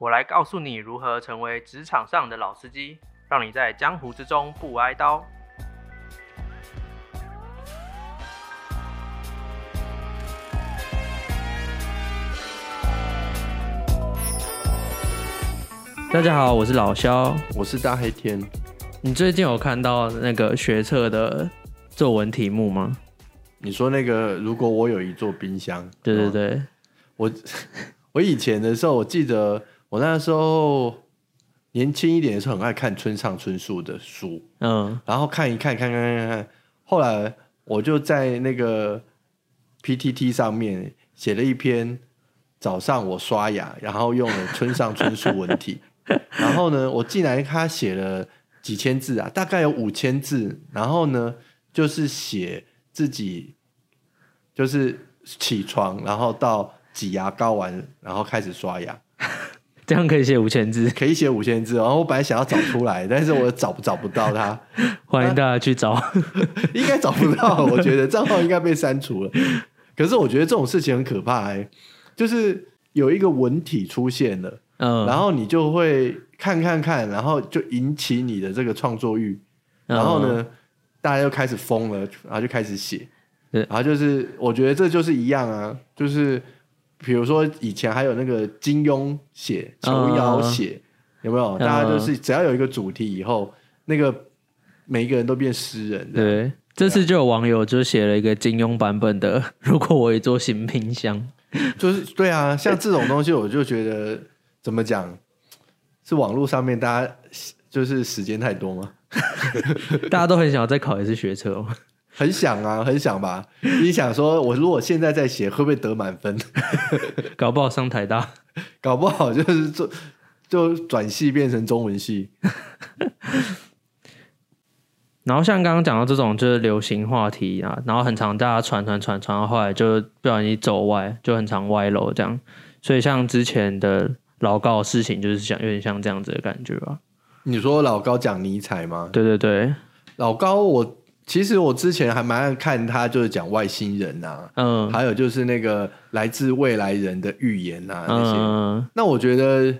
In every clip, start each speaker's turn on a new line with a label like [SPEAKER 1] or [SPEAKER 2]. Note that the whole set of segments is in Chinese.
[SPEAKER 1] 我来告诉你如何成为职场上的老司机，让你在江湖之中不挨刀。大家好，我是老肖。
[SPEAKER 2] 我是大黑天，
[SPEAKER 1] 你最近有看到那个学测的作文题目吗？
[SPEAKER 2] 你说那个，如果我有一座冰箱，
[SPEAKER 1] 对对
[SPEAKER 2] 哦
[SPEAKER 1] 对，
[SPEAKER 2] 我 我以前的时候，我记得我那时候年轻一点的时候，很爱看村上春树的书，
[SPEAKER 1] 嗯
[SPEAKER 2] 然后看一看，看看看看，后来我就在那个 PTT 上面写了一篇早上我刷牙，然后用了村上春树文体，然后呢，我竟然他写了几千字啊，大概有五千字，然后呢，就是写自己就是起床，然后到挤牙膏完，然后开始刷牙。
[SPEAKER 1] 这样可以写五千字，
[SPEAKER 2] 可以写五千字，然后我本来想要找出来，但是我找不找不到它，
[SPEAKER 1] 欢迎大家去找。
[SPEAKER 2] 应该找不到，我觉得账号应该被删除了。可是我觉得这种事情很可怕、欸，就是有一个文体出现了，
[SPEAKER 1] 嗯，
[SPEAKER 2] 然后你就会看看看，然后就引起你的这个创作欲，然后呢，大家就开始疯了，然后就开始写，然后就是我觉得这就是一样啊，就是比如说以前还有那个金庸写、琼瑶写，有没有？
[SPEAKER 1] 嗯
[SPEAKER 2] 大家就是只要有一个主题以后，那个每一个人都变诗人，
[SPEAKER 1] 对，这次就有网友就写了一个金庸版本的“ 如果我有一座新冰箱
[SPEAKER 2] 就是对啊，像这种东西，我就觉得怎么讲，是网络上面大家就是时间太多吗？”，
[SPEAKER 1] 大家都很想要再考一次学车哦。
[SPEAKER 2] 很想啊，很想吧。你想说，我如果现在在写，会不会得满分？
[SPEAKER 1] 搞不好上台大。
[SPEAKER 2] 搞不好就是做就转系变成中文系。
[SPEAKER 1] 然后像刚刚讲到这种就是流行话题啊，然后很常大家传传传传到后来就不小心走歪，就很常歪楼这样。所以像之前的老高的事情，就是像有点像这样子的感觉吧。
[SPEAKER 2] 你说老高讲尼采吗？
[SPEAKER 1] 对对对，
[SPEAKER 2] 老高我，其实我之前还蛮爱看他，就是讲外星人啊，
[SPEAKER 1] 嗯。
[SPEAKER 2] 还有就是那个来自未来人的预言啊那些。
[SPEAKER 1] 嗯
[SPEAKER 2] 那我觉得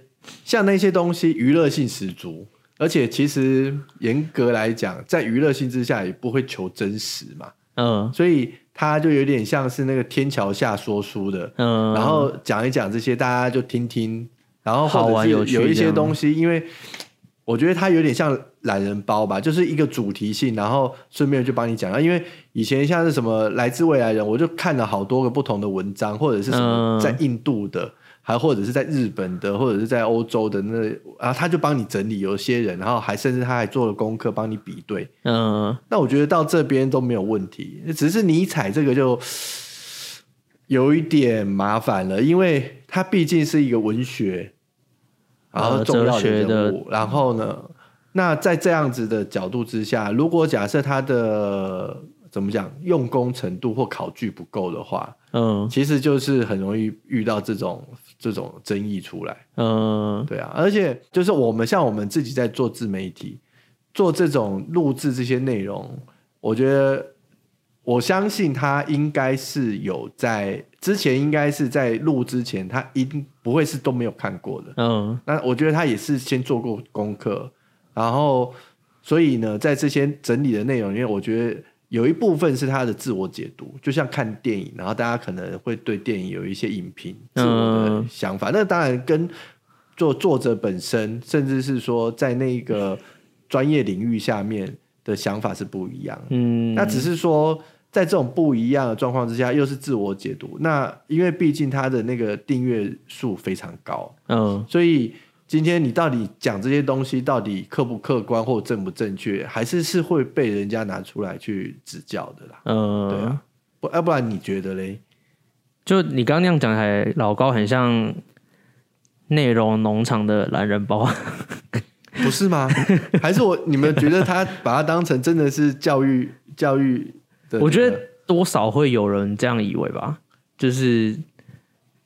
[SPEAKER 2] 像那些东西娱乐性十足，而且其实严格来讲，在娱乐性之下也不会求真实嘛，
[SPEAKER 1] 嗯。
[SPEAKER 2] 所以他就有点像是那个天桥下说书的，
[SPEAKER 1] 嗯，
[SPEAKER 2] 然后讲一讲这些，大家就听听，然后
[SPEAKER 1] 好
[SPEAKER 2] 或者
[SPEAKER 1] 玩有
[SPEAKER 2] 有一些东西，因为我觉得他有点像懒人包吧，就是一个主题性，然后顺便就帮你讲了。因为以前像是什么来自未来人，我就看了好多个不同的文章，或者是什么
[SPEAKER 1] 嗯
[SPEAKER 2] 在印度的。还或者是在日本的，或者是在欧洲的那，然后他就帮你整理，有些人，然后还甚至他还做了功课帮你比对，
[SPEAKER 1] 嗯
[SPEAKER 2] 那我觉得到这边都没有问题，只是尼采这个就有一点麻烦了，因为他毕竟是一个文学，然后
[SPEAKER 1] 呃
[SPEAKER 2] 重要
[SPEAKER 1] 的
[SPEAKER 2] 人物，然后呢，那在这样子的角度之下，如果假设他的怎么讲用功程度或考据不够的话，
[SPEAKER 1] 嗯
[SPEAKER 2] 其实就是很容易遇到这种这种争议出来。
[SPEAKER 1] 嗯
[SPEAKER 2] 对啊，而且就是我们像我们自己在做自媒体，做这种录制这些内容，我觉得我相信他应该是有在之前，应该是在录之前，他一定不会是都没有看过的。
[SPEAKER 1] 嗯
[SPEAKER 2] 那我觉得他也是先做过功课，然后所以呢，在这些整理的内容里面，我觉得有一部分是他的自我解读，就像看电影，然后大家可能会对电影有一些影评、自我的想法。那当然跟做作者本身，甚至是说在那个专业领域下面的想法是不一样的。
[SPEAKER 1] 嗯，
[SPEAKER 2] 那只是说，在这种不一样的状况之下，又是自我解读。那因为毕竟他的那个订阅数非常高，
[SPEAKER 1] 嗯
[SPEAKER 2] 所以今天你到底讲这些东西到底客不客观或正不正确，还是是会被人家拿出来去指教的啦。
[SPEAKER 1] 嗯，
[SPEAKER 2] 对啊，不要不然你觉得嘞？
[SPEAKER 1] 就你刚刚那样讲，还老高很像内容农场的懒人包。
[SPEAKER 2] 不是吗？还是我你们觉得他把它当成真的是教育教育的？
[SPEAKER 1] 我觉得多少会有人这样以为吧，就是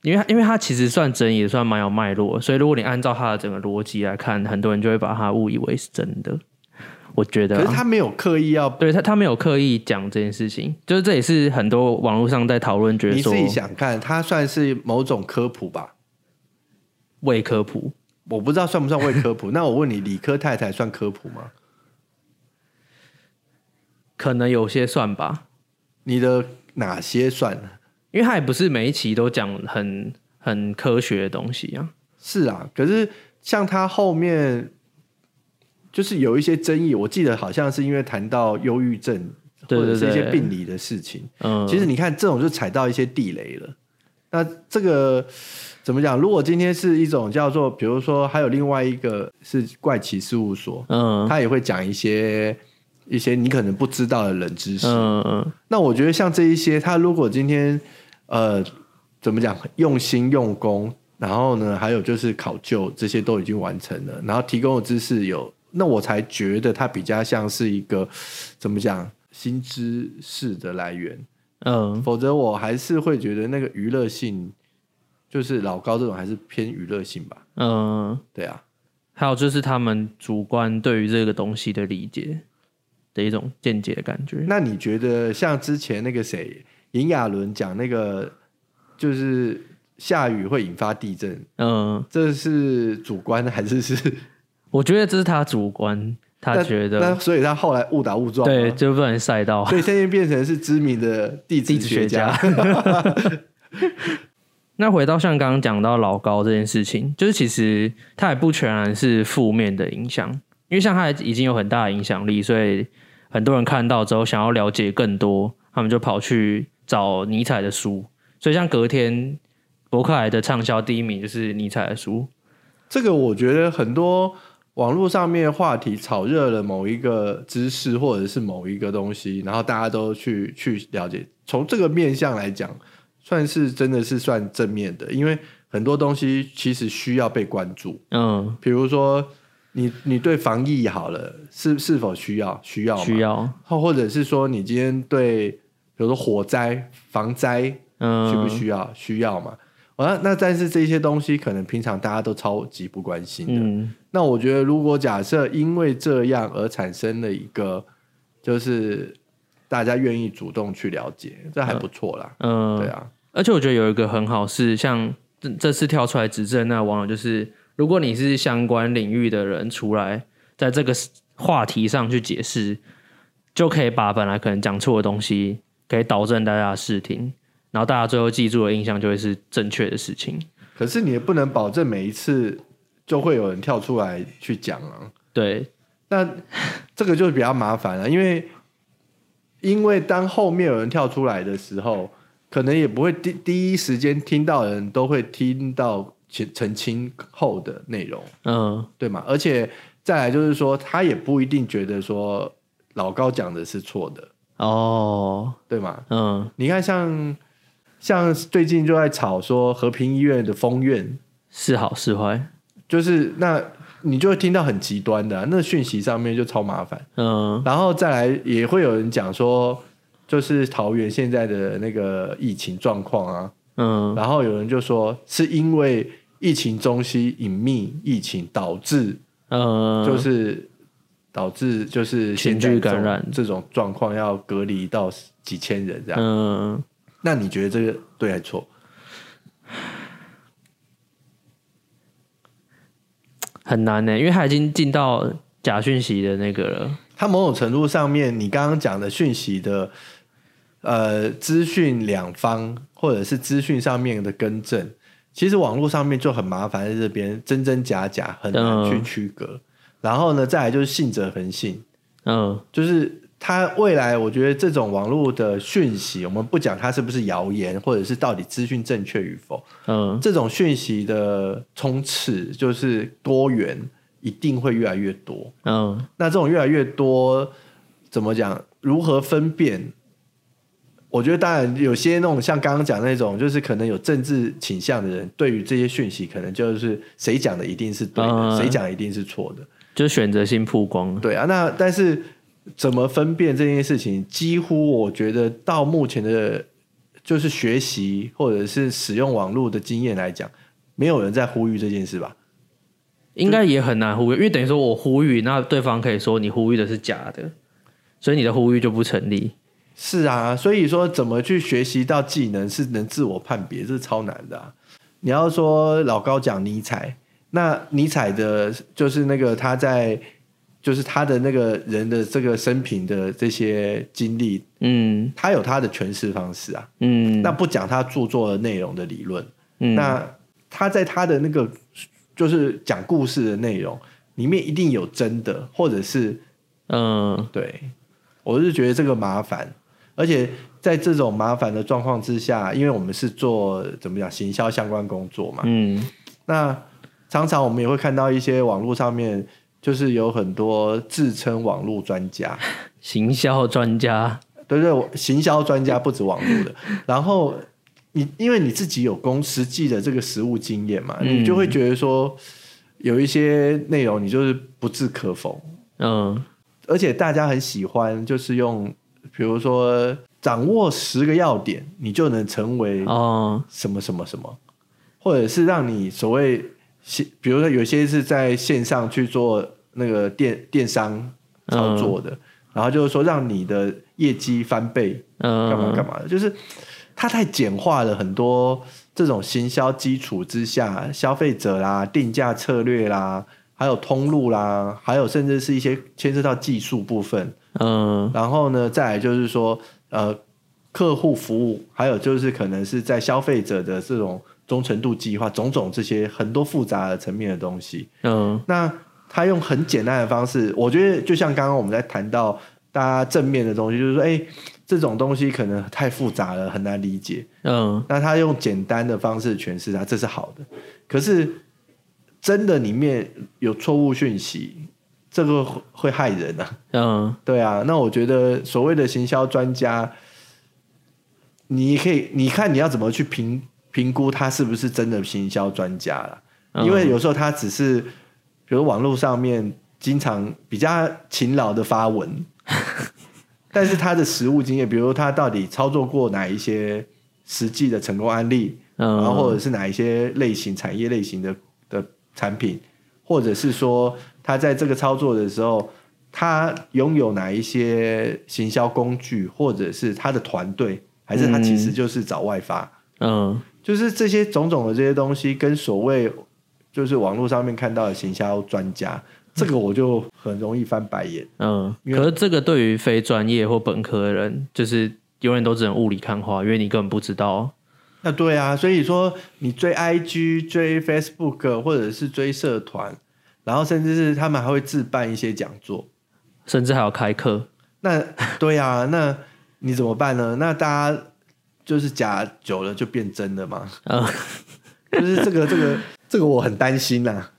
[SPEAKER 1] 因为他因为他其实算真也算蛮有脉络，所以如果你按照他的整个逻辑来看，很多人就会把他误以为是真的。我觉得啊、
[SPEAKER 2] 可是他没有刻意要，
[SPEAKER 1] 对他他没有刻意讲这件事情，就是这也是很多网络上在讨论，觉得说
[SPEAKER 2] 你自己想看，他算是某种科普吧？
[SPEAKER 1] 伪科普，
[SPEAKER 2] 我不知道算不算未科普。那我问你，理科太太算科普吗？
[SPEAKER 1] 可能有些算吧，
[SPEAKER 2] 你的哪些算？
[SPEAKER 1] 因为他也不是每一期都讲很很科学的东西啊。
[SPEAKER 2] 是啊，可是像他后面就是有一些争议，我记得好像是因为谈到忧郁症或者是一些病理的事情。
[SPEAKER 1] 嗯，
[SPEAKER 2] 其实你看，这种就踩到一些地雷了。那这个怎么讲？如果今天是一种叫做，比如说还有另外一个是怪奇事务所，
[SPEAKER 1] 嗯，
[SPEAKER 2] 他也会讲一些一些你可能不知道的冷知识。
[SPEAKER 1] 嗯嗯，
[SPEAKER 2] 那我觉得像这一些，他如果今天呃怎么讲，用心用功，然后呢，还有就是考究这些都已经完成了，然后提供的知识有，那我才觉得它比较像是一个怎么讲新知识的来源。
[SPEAKER 1] 嗯，
[SPEAKER 2] 否则我还是会觉得那个娱乐性，就是老高这种还是偏娱乐性吧。
[SPEAKER 1] 嗯，
[SPEAKER 2] 对啊。
[SPEAKER 1] 还有就是他们主观对于这个东西的理解的一种见解的感觉。
[SPEAKER 2] 那你觉得像之前那个谁炎亚纶讲那个，就是下雨会引发地震，
[SPEAKER 1] 嗯，
[SPEAKER 2] 这是主观还是是？
[SPEAKER 1] 我觉得这是他主观。他觉得，
[SPEAKER 2] 那所以他后来误打误撞，
[SPEAKER 1] 对，就不能晒到，
[SPEAKER 2] 所以现在变成是知名的地质学家。
[SPEAKER 1] 那回到像刚刚讲到老高这件事情，就是其实他也不全然是负面的影响，因为像他已经有很大的影响力，所以很多人看到之后想要了解更多，他们就跑去找尼采的书。所以像隔天博客来的畅销第一名就是尼采的书，
[SPEAKER 2] 这个我觉得很多。网络上面话题炒热了某一个知识或者是某一个东西，然后大家都去去了解。从这个面向来讲，算是真的是算正面的，因为很多东西其实需要被关注。
[SPEAKER 1] 嗯，
[SPEAKER 2] 比如说你你对防疫好了，是是否需要需要
[SPEAKER 1] 需要，
[SPEAKER 2] 或或者是说你今天对比如说火灾防灾，
[SPEAKER 1] 嗯，
[SPEAKER 2] 需不需要需要嘛？啊，那但是这些东西可能平常大家都超级不关心的。那我觉得，如果假设因为这样而产生了一个，就是大家愿意主动去了解，这还不错啦。嗯，对啊。
[SPEAKER 1] 而且我觉得有一个很好是，像这这次跳出来指证那网友，就是如果你是相关领域的人出来，在这个话题上去解释，就可以把本来可能讲错的东西，可以导正大家视听。然后大家最后记住的印象就会是正确的事情。
[SPEAKER 2] 可是你也不能保证每一次就会有人跳出来去讲啊。
[SPEAKER 1] 对，
[SPEAKER 2] 那这个就比较麻烦了，因为因为当后面有人跳出来的时候，可能也不会第第一时间听到人都会听到澄澄清后的内容，
[SPEAKER 1] 嗯，
[SPEAKER 2] 对嘛？而且再来就是说，他也不一定觉得说老高讲的是错的
[SPEAKER 1] 哦，
[SPEAKER 2] 对嘛？
[SPEAKER 1] 嗯，
[SPEAKER 2] 你看像。像最近就在吵说和平医院的封院。
[SPEAKER 1] 是好是坏，
[SPEAKER 2] 就是那你就会听到很极端的那讯息上面就超麻烦，
[SPEAKER 1] 嗯，
[SPEAKER 2] 然后再来也会有人讲说，就是桃园现在的那个疫情状况啊，
[SPEAKER 1] 嗯，
[SPEAKER 2] 然后有人就说是因为疫情中心隐秘疫情导致，
[SPEAKER 1] 嗯，
[SPEAKER 2] 就是导致就是
[SPEAKER 1] 群聚感染
[SPEAKER 2] 这种状况要隔离到几千人这样，
[SPEAKER 1] 嗯。
[SPEAKER 2] 那你觉得这个对还是错？
[SPEAKER 1] 很难呢，因为他已经进到假讯息的那个了。
[SPEAKER 2] 他某种程度上面，你刚刚讲的讯息的呃资讯两方，或者是资讯上面的更正，其实网络上面就很麻烦，在这边真真假假很难去区隔。然后呢，再来就是信者恒信，
[SPEAKER 1] 嗯，
[SPEAKER 2] 就是。他未来，我觉得这种网络的讯息，我们不讲它是不是谣言，或者是到底资讯正确与否，
[SPEAKER 1] 嗯，
[SPEAKER 2] 这种讯息的充斥就是多元，一定会越来越多，
[SPEAKER 1] 嗯，
[SPEAKER 2] 那这种越来越多，怎么讲？如何分辨？我觉得当然有些那种像刚刚讲那种，就是可能有政治倾向的人，对于这些讯息，可能就是谁讲的一定是对的，谁讲一定是错的，
[SPEAKER 1] 就选择性曝光。
[SPEAKER 2] 对啊，那但是。怎么分辨这件事情？几乎我觉得到目前的，就是学习或者是使用网络的经验来讲，没有人在呼吁这件事吧？
[SPEAKER 1] 应该也很难呼吁，因为等于说我呼吁，那对方可以说你呼吁的是假的，所以你的呼吁就不成立。
[SPEAKER 2] 是啊，所以说怎么去学习到技能是能自我判别，这是超难的。你要说老高讲尼采，那尼采的，就是那个他在，就是他的那个人的这个生平的这些经历，
[SPEAKER 1] 嗯。
[SPEAKER 2] 他有他的诠释方式啊。
[SPEAKER 1] 嗯，
[SPEAKER 2] 那不讲他著作的内容的理论，
[SPEAKER 1] 嗯。
[SPEAKER 2] 那他在他的那个就是讲故事的内容里面一定有真的，或者是
[SPEAKER 1] 嗯。
[SPEAKER 2] 对，我是觉得这个麻烦，而且在这种麻烦的状况之下，因为我们是做怎么讲行销相关工作嘛，
[SPEAKER 1] 嗯。
[SPEAKER 2] 那常常我们也会看到一些网络上面就是有很多自称网络专家，
[SPEAKER 1] 行销专家，
[SPEAKER 2] 对对，行销专家不止网络的，然后你因为你自己有公实际的这个实务经验嘛，
[SPEAKER 1] 嗯。
[SPEAKER 2] 你就会觉得说有一些内容你就是不置可否，
[SPEAKER 1] 嗯。
[SPEAKER 2] 而且大家很喜欢就是用，比如说掌握十个要点，你就能成为
[SPEAKER 1] 哦。
[SPEAKER 2] 什么什么什么，或者是让你所谓，比如说有些是在线上去做那个电电商操作的，然后就是说让你的业绩翻倍，
[SPEAKER 1] 嗯，
[SPEAKER 2] 干嘛干嘛？的，就是它太简化了很多这种行销基础之下，消费者啦、定价策略啦，还有通路啦，还有甚至是一些牵涉到技术部分，
[SPEAKER 1] 嗯。
[SPEAKER 2] 然后呢，再来就是说，呃，客户服务，还有就是可能是在消费者的这种忠诚度计划，种种这些很多复杂的层面的东西。
[SPEAKER 1] 嗯
[SPEAKER 2] 那他用很简单的方式，我觉得就像刚刚我们在谈到大家正面的东西，就是说，哎，这种东西可能太复杂了，很难理解。
[SPEAKER 1] 嗯
[SPEAKER 2] 那他用简单的方式诠释它，这是好的。可是真的里面有错误讯息，这个会会害人啊。
[SPEAKER 1] 嗯
[SPEAKER 2] 对啊，那我觉得所谓的行销专家，你可以你看你要怎么去评评估他是不是真的行销专家啦？
[SPEAKER 1] 嗯。
[SPEAKER 2] 因为有时候他只是，比如网络上面经常比较勤劳的发文，但是他的实务经验，比如他到底操作过哪一些实际的成功案例，
[SPEAKER 1] 嗯，
[SPEAKER 2] 然后或者是哪一些类型产业类型的的产品，或者是说他在这个操作的时候，他拥有哪一些行销工具，或者是他的团队，还是他其实就是找外发，
[SPEAKER 1] 嗯
[SPEAKER 2] 就是这些种种的这些东西，跟所谓就是网络上面看到的行销专家，这个我就很容易翻白眼。
[SPEAKER 1] 嗯，可是这个对于非专业或本科的人，就是永远都只能雾里看花，因为你根本不知道。
[SPEAKER 2] 那对啊，所以说你追 IG、追 Facebook 或者是追社团，然后甚至是他们还会自办一些讲座。
[SPEAKER 1] 甚至还要开课，
[SPEAKER 2] 那对啊，那你怎么办呢？那大家就是假久了就变真的嘛？
[SPEAKER 1] 嗯
[SPEAKER 2] 就是这个这个这个我很担心呐、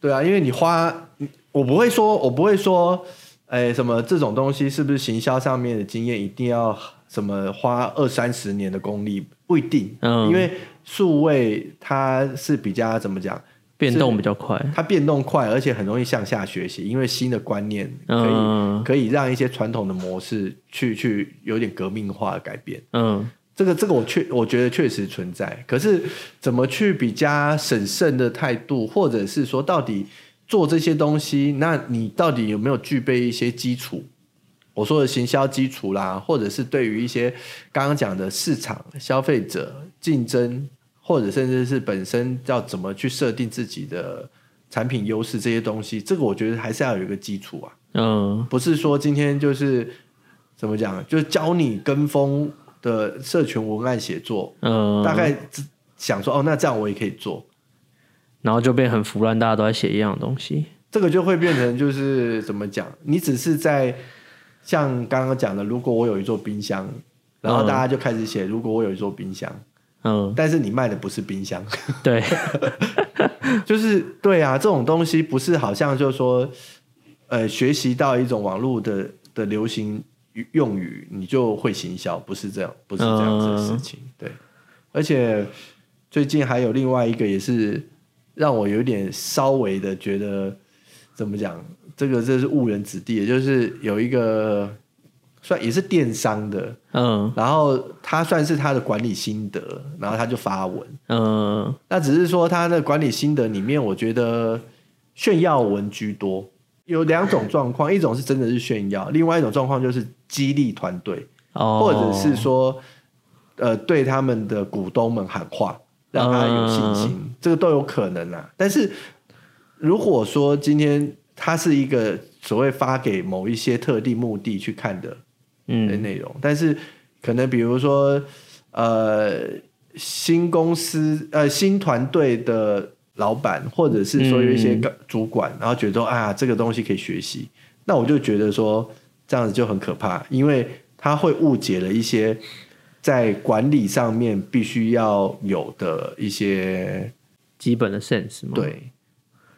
[SPEAKER 2] 对啊，因为你花，我不会说，我不会说，哎，什么这种东西是不是行销上面的经验一定要什么花二三十年的功力？不一定，
[SPEAKER 1] 嗯
[SPEAKER 2] 因为数位它是比较怎么讲？
[SPEAKER 1] 变动比较快。
[SPEAKER 2] 它变动快，而且很容易向下学习，因为新的观念可以、
[SPEAKER 1] 嗯
[SPEAKER 2] 可以让一些传统的模式去去有点革命化的改变。
[SPEAKER 1] 嗯
[SPEAKER 2] 这个这个我确我觉得确实存在，可是怎么去比较审慎的态度，或者是说到底做这些东西，那你到底有没有具备一些基础？我说的行销基础啦，或者是对于一些刚刚讲的市场、消费者竞争，或者甚至是本身要怎么去设定自己的产品优势这些东西，这个我觉得还是要有一个基础啊。
[SPEAKER 1] 嗯
[SPEAKER 2] 不是说今天就是怎么讲，就是教你跟风的社群文案写作，
[SPEAKER 1] 嗯，
[SPEAKER 2] 大概只想说哦，那这样我也可以做，
[SPEAKER 1] 然后就变很腐烂，大家都在写一样的东西。
[SPEAKER 2] 这个就会变成就是怎么讲，你只是在像刚刚讲的，如果我有一座冰箱，然后
[SPEAKER 1] 嗯
[SPEAKER 2] 大家就开始写，如果我有一座冰箱，
[SPEAKER 1] 嗯，
[SPEAKER 2] 但是你卖的不是冰箱，
[SPEAKER 1] 对，
[SPEAKER 2] 就是对啊，这种东西不是好像就是说，呃，学习到一种网络的的流行用语，你就会行销，不是这样，不是这样子的事情。对，而且最近还有另外一个也是让我有点稍微的觉得怎么讲，这个这是误人子弟，也就是有一个算也是电商的，
[SPEAKER 1] 嗯
[SPEAKER 2] 然后他算是他的管理心得，然后他就发文。
[SPEAKER 1] 嗯
[SPEAKER 2] 那只是说他的管理心得里面，我觉得炫耀文居多。有两种状况，一种是真的是炫耀，另外一种状况就是激励团队，
[SPEAKER 1] 哦，
[SPEAKER 2] 或者是说，呃，对他们的股东们喊话。让他有信心，这个都有可能啊。但是如果说今天他是一个所谓发给某一些特定目的去看的的
[SPEAKER 1] 嗯。
[SPEAKER 2] 内容，但是可能比如说呃新公司呃新团队的老板，或者是说有一些主管，然后觉得说啊这个东西可以学习，那我就觉得说这样子就很可怕，因为他会误解了一些在管理上面必须要有的一些
[SPEAKER 1] 基本的 sense 嘛。，
[SPEAKER 2] 对，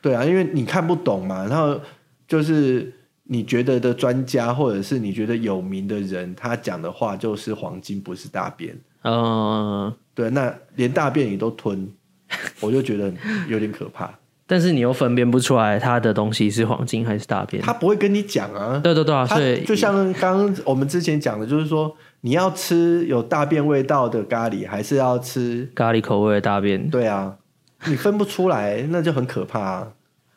[SPEAKER 2] 对啊，因为你看不懂嘛，然后就是你觉得的专家或者是你觉得有名的人，他讲的话就是黄金，不是大便。
[SPEAKER 1] 嗯、
[SPEAKER 2] 对，那连大便你都吞，我就觉得有点可怕。
[SPEAKER 1] 但是你又分辨不出来他的东西是黄金还是大便。
[SPEAKER 2] 他不会跟你讲啊，
[SPEAKER 1] 对对对所以
[SPEAKER 2] 就像刚刚我们之前讲的，就是说你要吃有大便味道的咖喱，还是要吃？
[SPEAKER 1] 咖喱口味的大便，
[SPEAKER 2] 对啊，你分不出来，那就很可怕啊。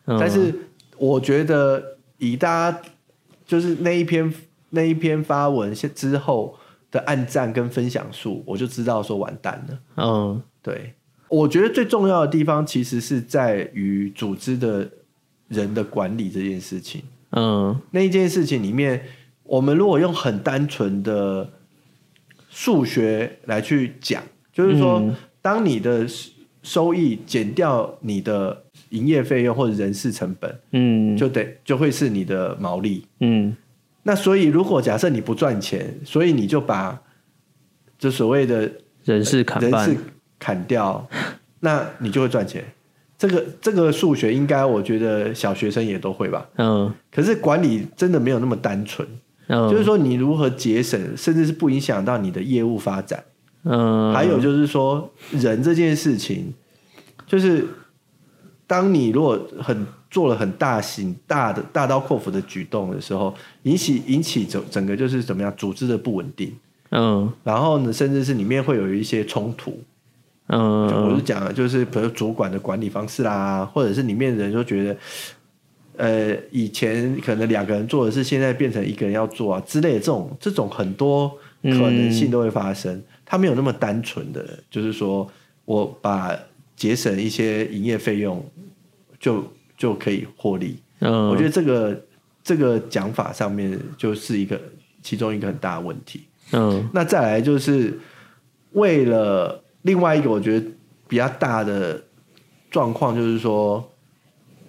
[SPEAKER 1] 嗯
[SPEAKER 2] 但是我觉得以大家就是那一篇那一篇发文之后的按赞跟分享数，我就知道说完蛋了。
[SPEAKER 1] 嗯
[SPEAKER 2] 对，我觉得最重要的地方其实是在于组织的人的管理这件事情。
[SPEAKER 1] 嗯
[SPEAKER 2] 那一件事情里面，我们如果用很单纯的数学来去讲，就是说，
[SPEAKER 1] 嗯
[SPEAKER 2] 当你的收益减掉你的营业费用或者人事成本，
[SPEAKER 1] 嗯
[SPEAKER 2] 就得就会是你的毛利。
[SPEAKER 1] 嗯
[SPEAKER 2] 那所以，如果假设你不赚钱，所以你就把这所谓的
[SPEAKER 1] 人事砍
[SPEAKER 2] 人事，砍掉，那你就会赚钱。这个这个数学应该我觉得小学生也都会吧。
[SPEAKER 1] 嗯
[SPEAKER 2] 可是管理真的没有那么单纯，
[SPEAKER 1] 嗯，
[SPEAKER 2] 就是说你如何节省，甚至是不影响到你的业务发展。
[SPEAKER 1] 嗯，
[SPEAKER 2] 还有就是说人这件事情，就是当你如果很做了很大型大的大刀阔斧的举动的时候，引起引起整整个就是怎么样组织的不稳定，
[SPEAKER 1] 嗯
[SPEAKER 2] 然后呢，甚至是里面会有一些冲突。
[SPEAKER 1] 嗯，
[SPEAKER 2] 我是讲的就是比如主管的管理方式啦，或者是里面的人就觉得，呃，以前可能两个人做的事，现在变成一个人要做啊之类的这种这种很多可能性都会发生。它没有那么单纯的，就是说我把节省一些营业费用就就可以获利。
[SPEAKER 1] 嗯，
[SPEAKER 2] 我觉得这个这个讲法上面就是一个其中一个很大的问题。
[SPEAKER 1] 嗯
[SPEAKER 2] 那再来就是为了另外一个我觉得比较大的状况，就是说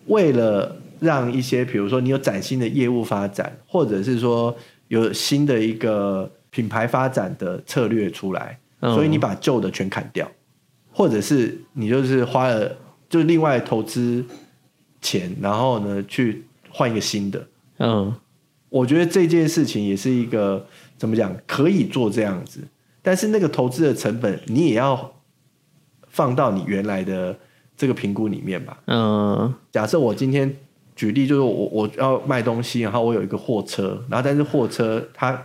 [SPEAKER 2] 为了让一些比如说你有崭新的业务发展，或者是说有新的一个品牌发展的策略出来，
[SPEAKER 1] 嗯
[SPEAKER 2] 所以你把旧的全砍掉，或者是你就是花了就另外投资钱，然后呢去换一个新的。
[SPEAKER 1] 嗯
[SPEAKER 2] 我觉得这件事情也是一个怎么讲，可以做这样子，但是那个投资的成本你也要放到你原来的这个评估里面吧。
[SPEAKER 1] 嗯
[SPEAKER 2] 假设我今天举例，就是我我要卖东西，然后我有一个货车，然后但是货车它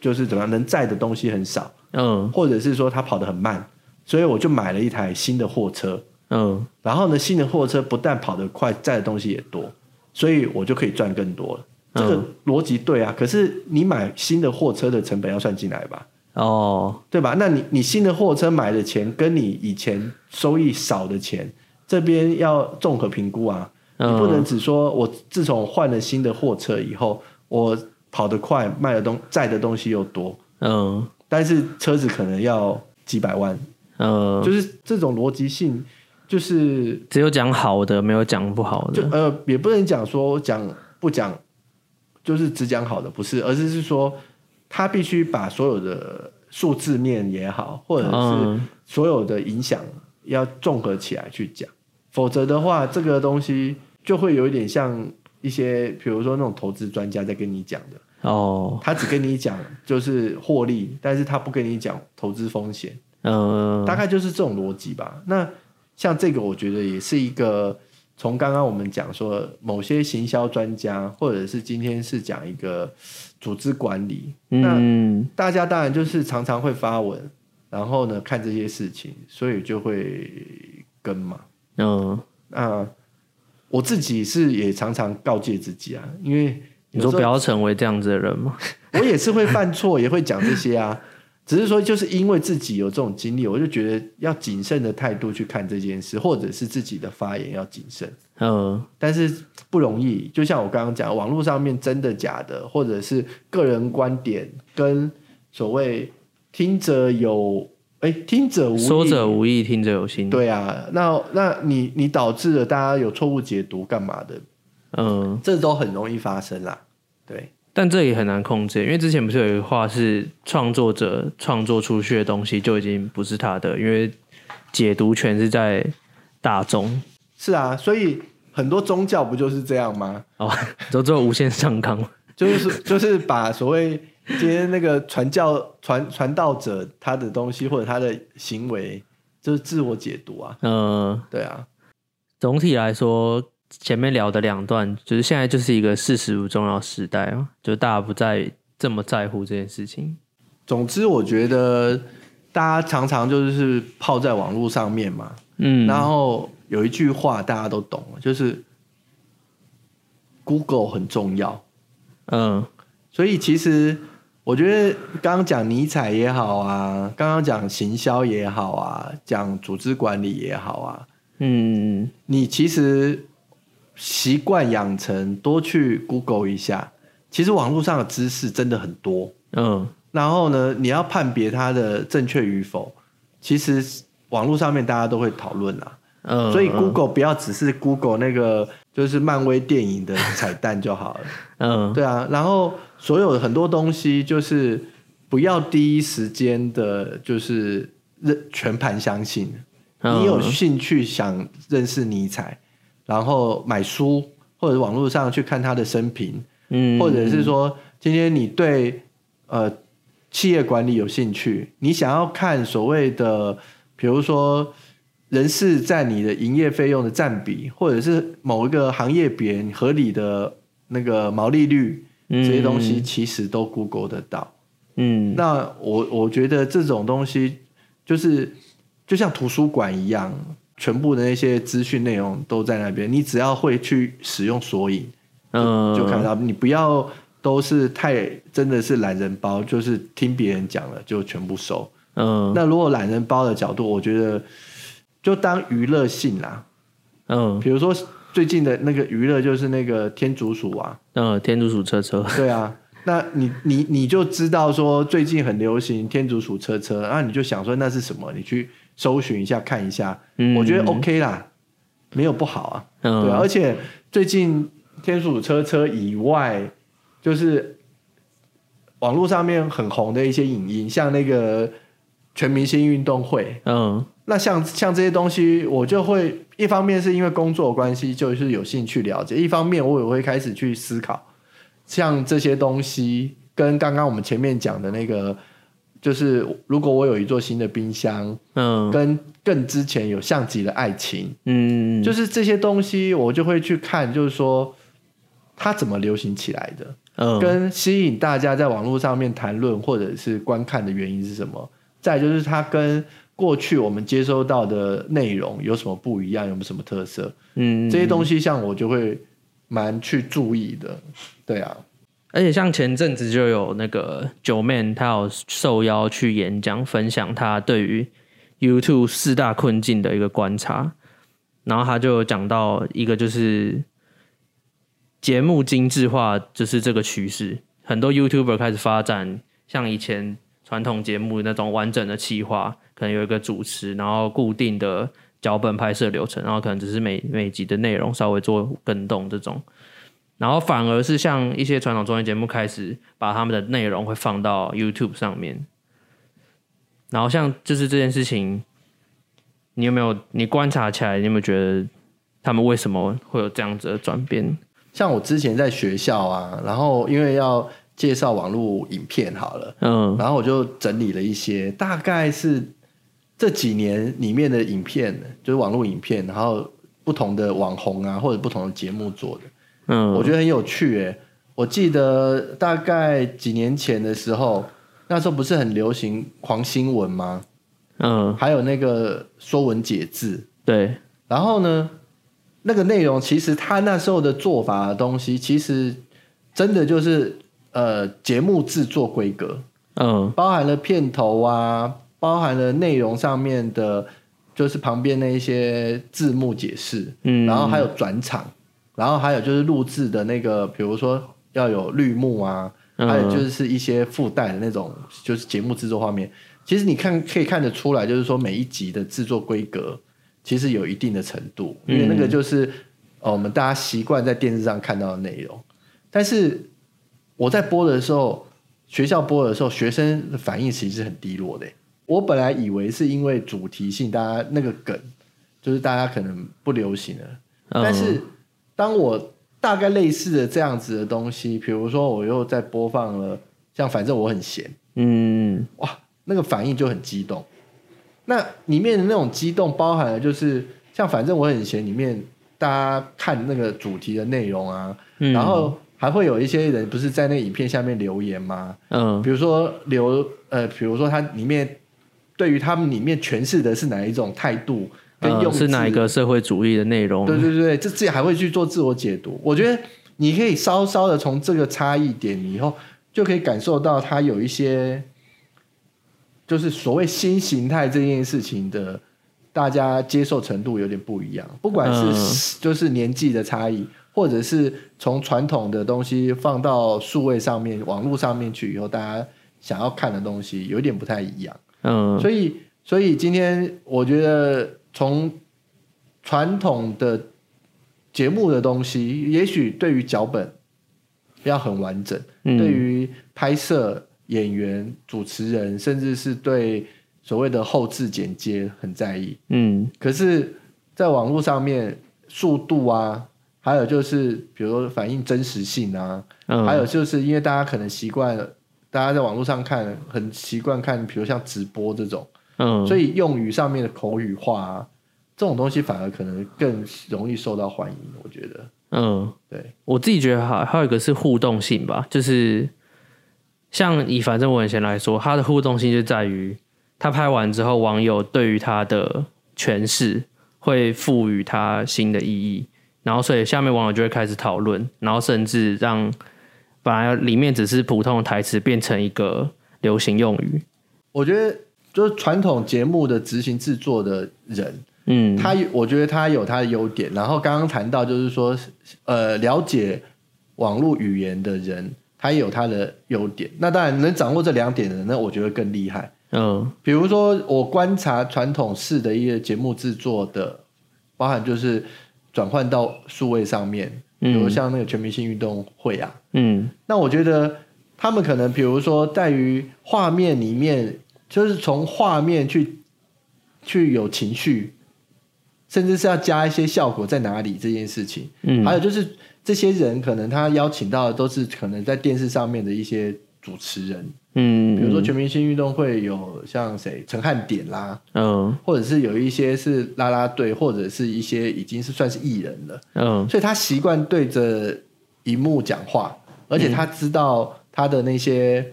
[SPEAKER 2] 就是怎么样能载的东西很少，
[SPEAKER 1] 嗯
[SPEAKER 2] 或者是说它跑得很慢，所以我就买了一台新的货车。
[SPEAKER 1] 嗯
[SPEAKER 2] 然后呢，新的货车不但跑得快，载的东西也多，所以我就可以赚更多了。这个逻辑对啊，可是你买新的货车的成本要算进来吧，
[SPEAKER 1] 哦，
[SPEAKER 2] 对吧？那你你新的货车买的钱跟你以前收益少的钱，这边要综合评估啊。你
[SPEAKER 1] 嗯
[SPEAKER 2] 不能只说我自从换了新的货车以后，我跑得快，卖的东载的东西又多，
[SPEAKER 1] 嗯
[SPEAKER 2] 但是车子可能要几百万，
[SPEAKER 1] 嗯，
[SPEAKER 2] 就是这种逻辑性，就是
[SPEAKER 1] 只有讲好的，没有讲不好的。
[SPEAKER 2] 就呃，也不能讲说讲不讲，就是只讲好的，不是，而是是说他必须把所有的数字面也好，或者是
[SPEAKER 1] 嗯
[SPEAKER 2] 所有的影响要综合起来去讲，否则的话，这个东西就会有一点像一些，比如说那种投资专家在跟你讲的，
[SPEAKER 1] 哦，
[SPEAKER 2] 他只跟你讲就是获利，但是他不跟你讲投资风险。
[SPEAKER 1] 嗯
[SPEAKER 2] 大概就是这种逻辑吧。那像这个，我觉得也是一个从刚刚我们讲说某些行销专家，或者是今天是讲一个组织管理，那
[SPEAKER 1] 嗯
[SPEAKER 2] 大家当然就是常常会发文，然后呢看这些事情，所以就会跟嘛。
[SPEAKER 1] 嗯，
[SPEAKER 2] 那我自己是也常常告诫自己啊，因为
[SPEAKER 1] 你说不要成为这样子的人嘛？
[SPEAKER 2] 我也是会犯错，也会讲这些啊。只是说就是因为自己有这种经历，我就觉得要谨慎的态度去看这件事，或者是自己的发言要谨慎。
[SPEAKER 1] 嗯
[SPEAKER 2] 但是不容易，就像我刚刚讲，网络上面真的假的，或者是个人观点跟所谓听者有哎听者无意，
[SPEAKER 1] 说者无意，听者有心。，
[SPEAKER 2] 对啊，那那你你导致了大家有错误解读干嘛的，
[SPEAKER 1] 嗯，
[SPEAKER 2] 这都很容易发生啦。对，
[SPEAKER 1] 但这也很难控制，因为之前不是有一个话是创作者创作出去的东西就已经不是他的，因为解读权是在大众。
[SPEAKER 2] 是啊，所以很多宗教不就是这样吗？
[SPEAKER 1] 哦，都只有无限上纲。
[SPEAKER 2] 就是就是把所谓今天那个传教传传道者他的东西或者他的行为，就是自我解读啊，
[SPEAKER 1] 嗯，
[SPEAKER 2] 对啊，
[SPEAKER 1] 总体来说，前面聊的两段，就是现在就是一个事实不重要时代啊，就大家不再这么在乎这件事情。
[SPEAKER 2] 总之我觉得大家常常就是泡在网络上面嘛，
[SPEAKER 1] 嗯，
[SPEAKER 2] 然后有一句话大家都懂，就是 Google 很重要，
[SPEAKER 1] 嗯。
[SPEAKER 2] 所以其实我觉得刚刚讲尼采也好啊，刚刚讲行销也好啊，讲组织管理也好啊，
[SPEAKER 1] 嗯。
[SPEAKER 2] 你其实习惯养成多去 Google 一下，其实网络上的知识真的很多。
[SPEAKER 1] 嗯
[SPEAKER 2] 然后呢，你要判别它的正确与否，其实网络上面大家都会讨论啦。
[SPEAKER 1] 嗯，
[SPEAKER 2] 所以 Google 不要只是 Google 那个就是漫威电影的彩蛋就好了。
[SPEAKER 1] 嗯
[SPEAKER 2] 对啊，然后所有很多东西就是不要第一时间的，就是认全盘相信。
[SPEAKER 1] 嗯
[SPEAKER 2] 你有兴趣想认识尼采，然后买书或者网络上去看他的生平，
[SPEAKER 1] 嗯，
[SPEAKER 2] 或者是说今天你对呃企业管理有兴趣，你想要看所谓的，比如说人事占你的营业费用的占比，或者是某一个行业别合理的那个毛利率，这些东西其实都 Google 得到。
[SPEAKER 1] 嗯。
[SPEAKER 2] 那我我觉得这种东西就是就像图书馆一样，全部的那些资讯内容都在那边，你只要会去使用索引，
[SPEAKER 1] 嗯
[SPEAKER 2] 就看到。你不要都是太真的是懒人包，就是听别人讲了就全部收。
[SPEAKER 1] 嗯
[SPEAKER 2] 那如果懒人包的角度，我觉得就当娱乐性啦，
[SPEAKER 1] 嗯
[SPEAKER 2] 比如说最近的那个娱乐就是那个天竺鼠啊，
[SPEAKER 1] 嗯，天竺鼠车车，
[SPEAKER 2] 对啊，那你你你就知道说最近很流行天竺鼠车车，那你就想说那是什么？你去搜寻一下看一下，
[SPEAKER 1] 嗯。
[SPEAKER 2] 我觉得 OK 啦，没有不好啊。
[SPEAKER 1] 嗯。
[SPEAKER 2] 对啊，而且最近天竺鼠车车以外，就是网络上面很红的一些影音，像那个全明星运动会，
[SPEAKER 1] 嗯。
[SPEAKER 2] 那像像这些东西，我就会一方面是因为工作关系，就是有兴趣了解；一方面我也会开始去思考，像这些东西跟刚刚我们前面讲的那个，就是如果我有一座新的冰箱，
[SPEAKER 1] 嗯
[SPEAKER 2] 跟更之前有像极了爱情，
[SPEAKER 1] 嗯，
[SPEAKER 2] 就是这些东西，我就会去看，就是说它怎么流行起来的，
[SPEAKER 1] 嗯
[SPEAKER 2] 跟吸引大家在网络上面谈论或者是观看的原因是什么？再就是它跟过去我们接收到的内容有什么不一样，有没有什么特色？
[SPEAKER 1] 嗯
[SPEAKER 2] 这些东西像我就会蛮去注意的。对啊，
[SPEAKER 1] 而且像前阵子就有那个九妹，他有受邀去演讲，分享他对于 YouTube 四大困境的一个观察。然后他就讲到一个就是节目精致化，就是这个趋势。很多 YouTuber 开始发展像以前传统节目那种完整的企划，可能有一个主持，然后固定的脚本拍摄流程，然后可能只是每每集的内容稍微做更动这种。然后反而是像一些传统综艺节目开始把他们的内容会放到 YouTube 上面，然后像就是这件事情，你有没有你观察起来，你有没有觉得他们为什么会有这样子的转变？
[SPEAKER 2] 像我之前在学校啊，然后因为要介绍网络影片好了，
[SPEAKER 1] 嗯。
[SPEAKER 2] 然后我就整理了一些，大概是这几年里面的影片，就是网络影片，然后不同的网红啊，或者不同的节目做的，
[SPEAKER 1] 嗯，
[SPEAKER 2] 我觉得很有趣诶。我记得大概几年前的时候，那时候不是很流行狂新闻吗？
[SPEAKER 1] 嗯。
[SPEAKER 2] 还有那个说文解字，
[SPEAKER 1] 对，
[SPEAKER 2] 然后呢，那个内容其实他那时候的做法的东西，其实真的就是呃节目制作规格，
[SPEAKER 1] 嗯。
[SPEAKER 2] 包含了片头啊，包含了内容上面的，就是旁边那一些字幕解释，
[SPEAKER 1] 嗯，
[SPEAKER 2] 然后还有转场，然后还有就是录制的那个，比如说要有绿幕啊，
[SPEAKER 1] 嗯
[SPEAKER 2] 还有就是一些附带的那种，就是节目制作画面。其实你看可以看得出来，就是说每一集的制作规格其实有一定的程度，因为那个就是、呃我们大家习惯在电视上看到的内容。但是我在播的时候，学校播的时候，学生的反应其实是很低落的。我本来以为是因为主题性，大家那个梗就是大家可能不流行了，
[SPEAKER 1] 嗯
[SPEAKER 2] 但是当我大概类似的这样子的东西，比如说我又在播放了像反正我很闲，
[SPEAKER 1] 嗯
[SPEAKER 2] 哇，那个反应就很激动。那里面的那种激动包含了就是像反正我很闲里面大家看那个主题的内容啊，
[SPEAKER 1] 嗯，
[SPEAKER 2] 然后还会有一些人不是在那个影片下面留言吗？
[SPEAKER 1] 嗯
[SPEAKER 2] 比如说留呃，比如说他里面对于他们里面诠释的是哪一种态度跟用、
[SPEAKER 1] 呃是哪一个社会主义的内容？
[SPEAKER 2] 对对对，这自己还会去做自我解读。我觉得你可以稍稍的从这个差异点以后，就可以感受到它有一些，就是所谓新形态这件事情的，大家接受程度有点不一样。不管是就是年纪的差异，或者是从传统的东西放到数位上面、网络上面去以后，大家想要看的东西有点不太一样。
[SPEAKER 1] 嗯
[SPEAKER 2] 所以，所以今天我觉得从传统的节目的东西，也许对于脚本要很完整，
[SPEAKER 1] 嗯
[SPEAKER 2] 对于拍摄、演员、主持人，甚至是对所谓的后置剪接很在意。
[SPEAKER 1] 嗯
[SPEAKER 2] 可是，在网络上面，速度啊，还有就是比如说反映真实性啊，
[SPEAKER 1] 嗯，
[SPEAKER 2] 还有就是因为大家可能习惯，大家在网络上看很习惯看，比如像直播这种。
[SPEAKER 1] 嗯，
[SPEAKER 2] 所
[SPEAKER 1] 以
[SPEAKER 2] 以用语上面的口语化、啊、这种东西反而可能更容易受到欢迎。我觉得，
[SPEAKER 1] 嗯，
[SPEAKER 2] 对，
[SPEAKER 1] 我自己觉得还还有一个是互动性吧，就是像以反正我很闲来说，他的互动性就在于他拍完之后，网友对于他的诠释会赋予他新的意义，然后所以下面网友就会开始讨论，然后甚至让本来里面只是普通的台词变成一个流行用语。
[SPEAKER 2] 我觉得就是传统节目的执行制作的人，
[SPEAKER 1] 嗯，
[SPEAKER 2] 他我觉得他有他的优点。然后刚刚谈到就是说，呃，了解网络语言的人，他也有他的优点。那当然能掌握这两点的人，那我觉得更厉害。
[SPEAKER 1] 嗯
[SPEAKER 2] 比如说，我观察传统式的一些节目制作的，包含就是转换到数位上面，比如
[SPEAKER 1] 嗯
[SPEAKER 2] 像那个全明星运动会啊，
[SPEAKER 1] 嗯
[SPEAKER 2] 那我觉得他们可能比如说在于画面里面，就是从画面去去有情绪，甚至是要加一些效果在哪里这件事情。
[SPEAKER 1] 嗯，
[SPEAKER 2] 还有就是这些人可能他邀请到的都是可能在电视上面的一些主持人，
[SPEAKER 1] 嗯，
[SPEAKER 2] 比如说全明星运动会有像谁陈汉典啦，
[SPEAKER 1] 嗯。
[SPEAKER 2] 或者是有一些是啦啦队，或者是一些已经是算是艺人了。
[SPEAKER 1] 嗯。
[SPEAKER 2] 所以他习惯对着荧幕讲话，而且他知道他的那些、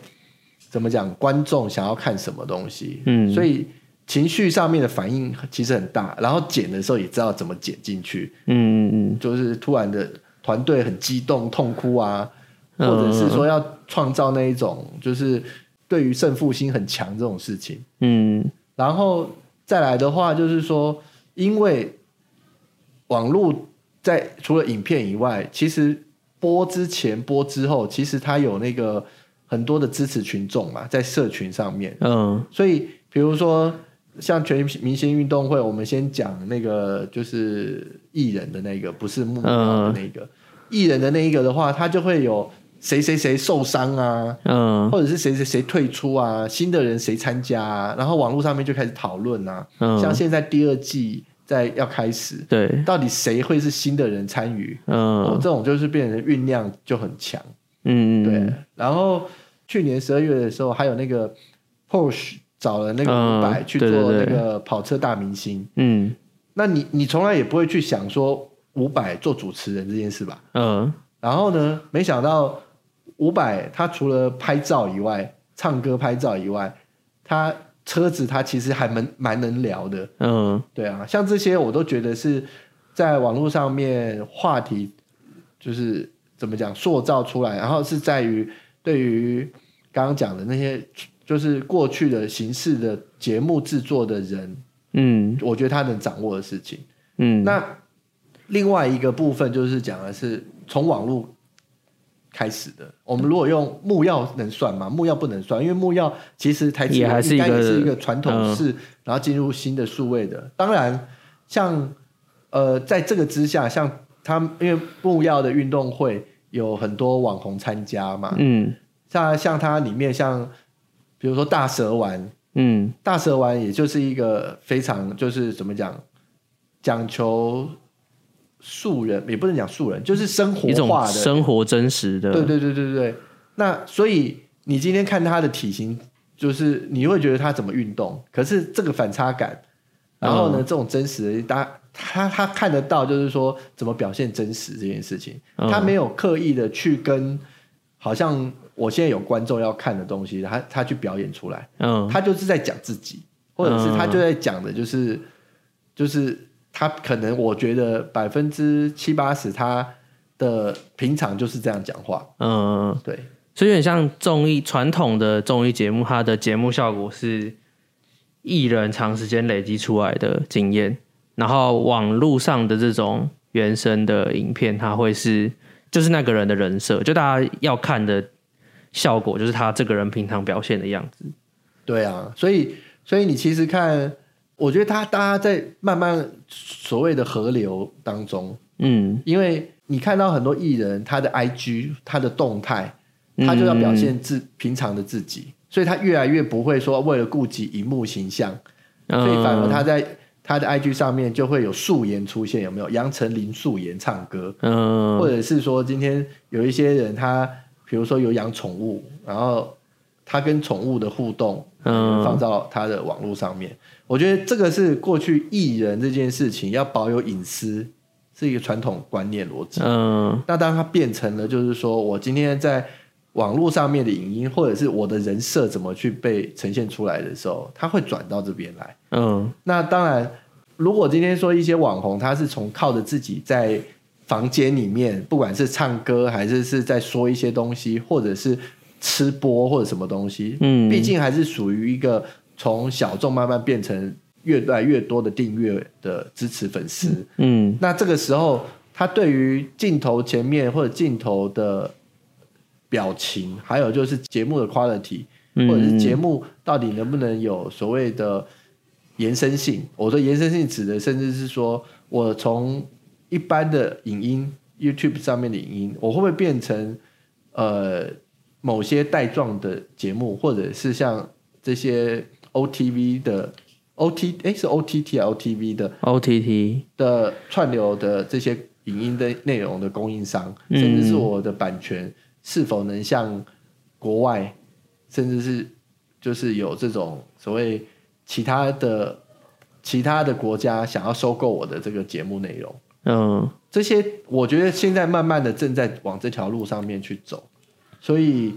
[SPEAKER 2] 怎么讲，观众想要看什么东西，
[SPEAKER 1] 嗯。
[SPEAKER 2] 所以情绪上面的反应其实很大，然后剪的时候也知道怎么剪进去，
[SPEAKER 1] 嗯嗯
[SPEAKER 2] 就是突然的团队很激动、痛哭啊，
[SPEAKER 1] 嗯
[SPEAKER 2] 或者是说要创造那一种就是对于胜负心很强这种事情。
[SPEAKER 1] 嗯。
[SPEAKER 2] 然后再来的话，就是说，因为网络在除了影片以外，其实播之前、播之后，其实它有那个很多的支持群众嘛，在社群上面。
[SPEAKER 1] 嗯
[SPEAKER 2] 所以，比如说像全明星运动会，我们先讲那个就是艺人的那个，不是幕僚的那个。艺人的那一个的话，他就会有谁谁谁受伤啊，
[SPEAKER 1] 嗯
[SPEAKER 2] 或者是谁谁谁退出啊，新的人谁参加啊，然后网络上面就开始讨论啊。
[SPEAKER 1] 嗯，
[SPEAKER 2] 像现在第二季在要开始，
[SPEAKER 1] 对，
[SPEAKER 2] 到底谁会是新的人参与？哦，
[SPEAKER 1] 嗯
[SPEAKER 2] 这种就是变成酝酿就很强。
[SPEAKER 1] 嗯
[SPEAKER 2] 对，然后去年十二月的时候，还有那个 Porsche 找了那个
[SPEAKER 1] 嗯
[SPEAKER 2] 伍佰去做那个跑车大明星，
[SPEAKER 1] 嗯。
[SPEAKER 2] 那你你从来也不会去想说五百做主持人这件事吧？
[SPEAKER 1] 嗯。
[SPEAKER 2] 然后呢，没想到五百他除了拍照以外，唱歌拍照以外，他车子他其实还蛮蛮能聊的。
[SPEAKER 1] 嗯。
[SPEAKER 2] 对啊，像这些我都觉得是在网络上面话题，就是怎么讲塑造出来，然后是在于对于刚刚讲的那些就是过去的形式的节目制作的人，
[SPEAKER 1] 嗯
[SPEAKER 2] 我觉得他能掌握的事情。
[SPEAKER 1] 嗯，
[SPEAKER 2] 那另外一个部分就是讲的是从网络开始的。我们如果用木曜能算吗？木曜不能算，因为木曜其实台积
[SPEAKER 1] 也还是一个
[SPEAKER 2] 应该也是一个传统
[SPEAKER 1] 嗯
[SPEAKER 2] 式，然后进入新的数位的。当然，像呃，在这个之下，像他们因为木曜的运动会有很多网红参加嘛，
[SPEAKER 1] 嗯。
[SPEAKER 2] 像像它里面像比如说大蛇丸，
[SPEAKER 1] 嗯。
[SPEAKER 2] 大蛇丸也就是一个非常就是怎么讲，讲求素人，也不能讲素人，就是生活
[SPEAKER 1] 一种
[SPEAKER 2] 化的。
[SPEAKER 1] 生活真实的，
[SPEAKER 2] 对对对对对。那所以你今天看他的体型，就是你会觉得他怎么运动，可是这个反差感，然后呢，
[SPEAKER 1] 嗯。
[SPEAKER 2] 这种真实的，大他他看得到，就是说怎么表现真实这件事情，
[SPEAKER 1] 嗯。
[SPEAKER 2] 他没有刻意的去跟，好像我现在有观众要看的东西，他他去表演出来。
[SPEAKER 1] 嗯。
[SPEAKER 2] 他就是在讲自己，或者是他就在讲的就是、就是他可能我觉得百分之七八十他的平常就是这样讲话，
[SPEAKER 1] 嗯，
[SPEAKER 2] 对。
[SPEAKER 1] 所以有点像综艺传统的综艺节目，它的节目效果是艺人长时间累积出来的经验，然后网络上的这种原生的影片，它会是就是那个人的人设，就大家要看的效果，就是他这个人平常表现的样子。
[SPEAKER 2] 对啊，所以所以你其实看，我觉得他大家在慢慢所谓的河流当中，
[SPEAKER 1] 嗯，
[SPEAKER 2] 因为你看到很多艺人他的 IG 他的动态，他就要表现自、平常的自己，所以他越来越不会说为了顾及荧幕形象。
[SPEAKER 1] 嗯，
[SPEAKER 2] 所以反而他在他的 IG 上面就会有素颜出现，有没有？杨丞琳素颜唱歌，
[SPEAKER 1] 嗯
[SPEAKER 2] 或者是说今天有一些人他，比如说有养宠物，然后他跟宠物的互动，
[SPEAKER 1] 嗯
[SPEAKER 2] 放到他的网络上面。我觉得这个是过去艺人这件事情要保有隐私，是一个传统观念逻辑。
[SPEAKER 1] 嗯
[SPEAKER 2] 那当他变成了，就是说我今天在网络上面的影音，或者是我的人设怎么去被呈现出来的时候，它会转到这边来。
[SPEAKER 1] 嗯
[SPEAKER 2] 那当然，如果今天说一些网红，他是从靠着自己在房间里面，不管是唱歌还是是在说一些东西，或者是吃播或者什么东西，
[SPEAKER 1] 嗯，
[SPEAKER 2] 毕竟还是属于一个从小众慢慢变成越来越多的订阅的支持粉丝。
[SPEAKER 1] 嗯
[SPEAKER 2] 那这个时候，他对于镜头前面或者镜头的表情，还有就是节目的 quality，
[SPEAKER 1] 嗯。
[SPEAKER 2] 或者是节目到底能不能有所谓的延伸性？我说延伸性指的甚至是说我从一般的影音 YouTube 上面的影音，我会不会变成呃某些带状的节目，或者是像这些 OTV 的 OT 哎是 OTT 啊 OTV 的
[SPEAKER 1] OTT，
[SPEAKER 2] 的串流的这些影音的内容的供应商，
[SPEAKER 1] 嗯。
[SPEAKER 2] 甚至是我的版权是否能像国外，甚至是就是有这种所谓其他的其他的国家想要收购我的这个节目内容，
[SPEAKER 1] 嗯。
[SPEAKER 2] 这些我觉得现在慢慢的正在往这条路上面去走，所以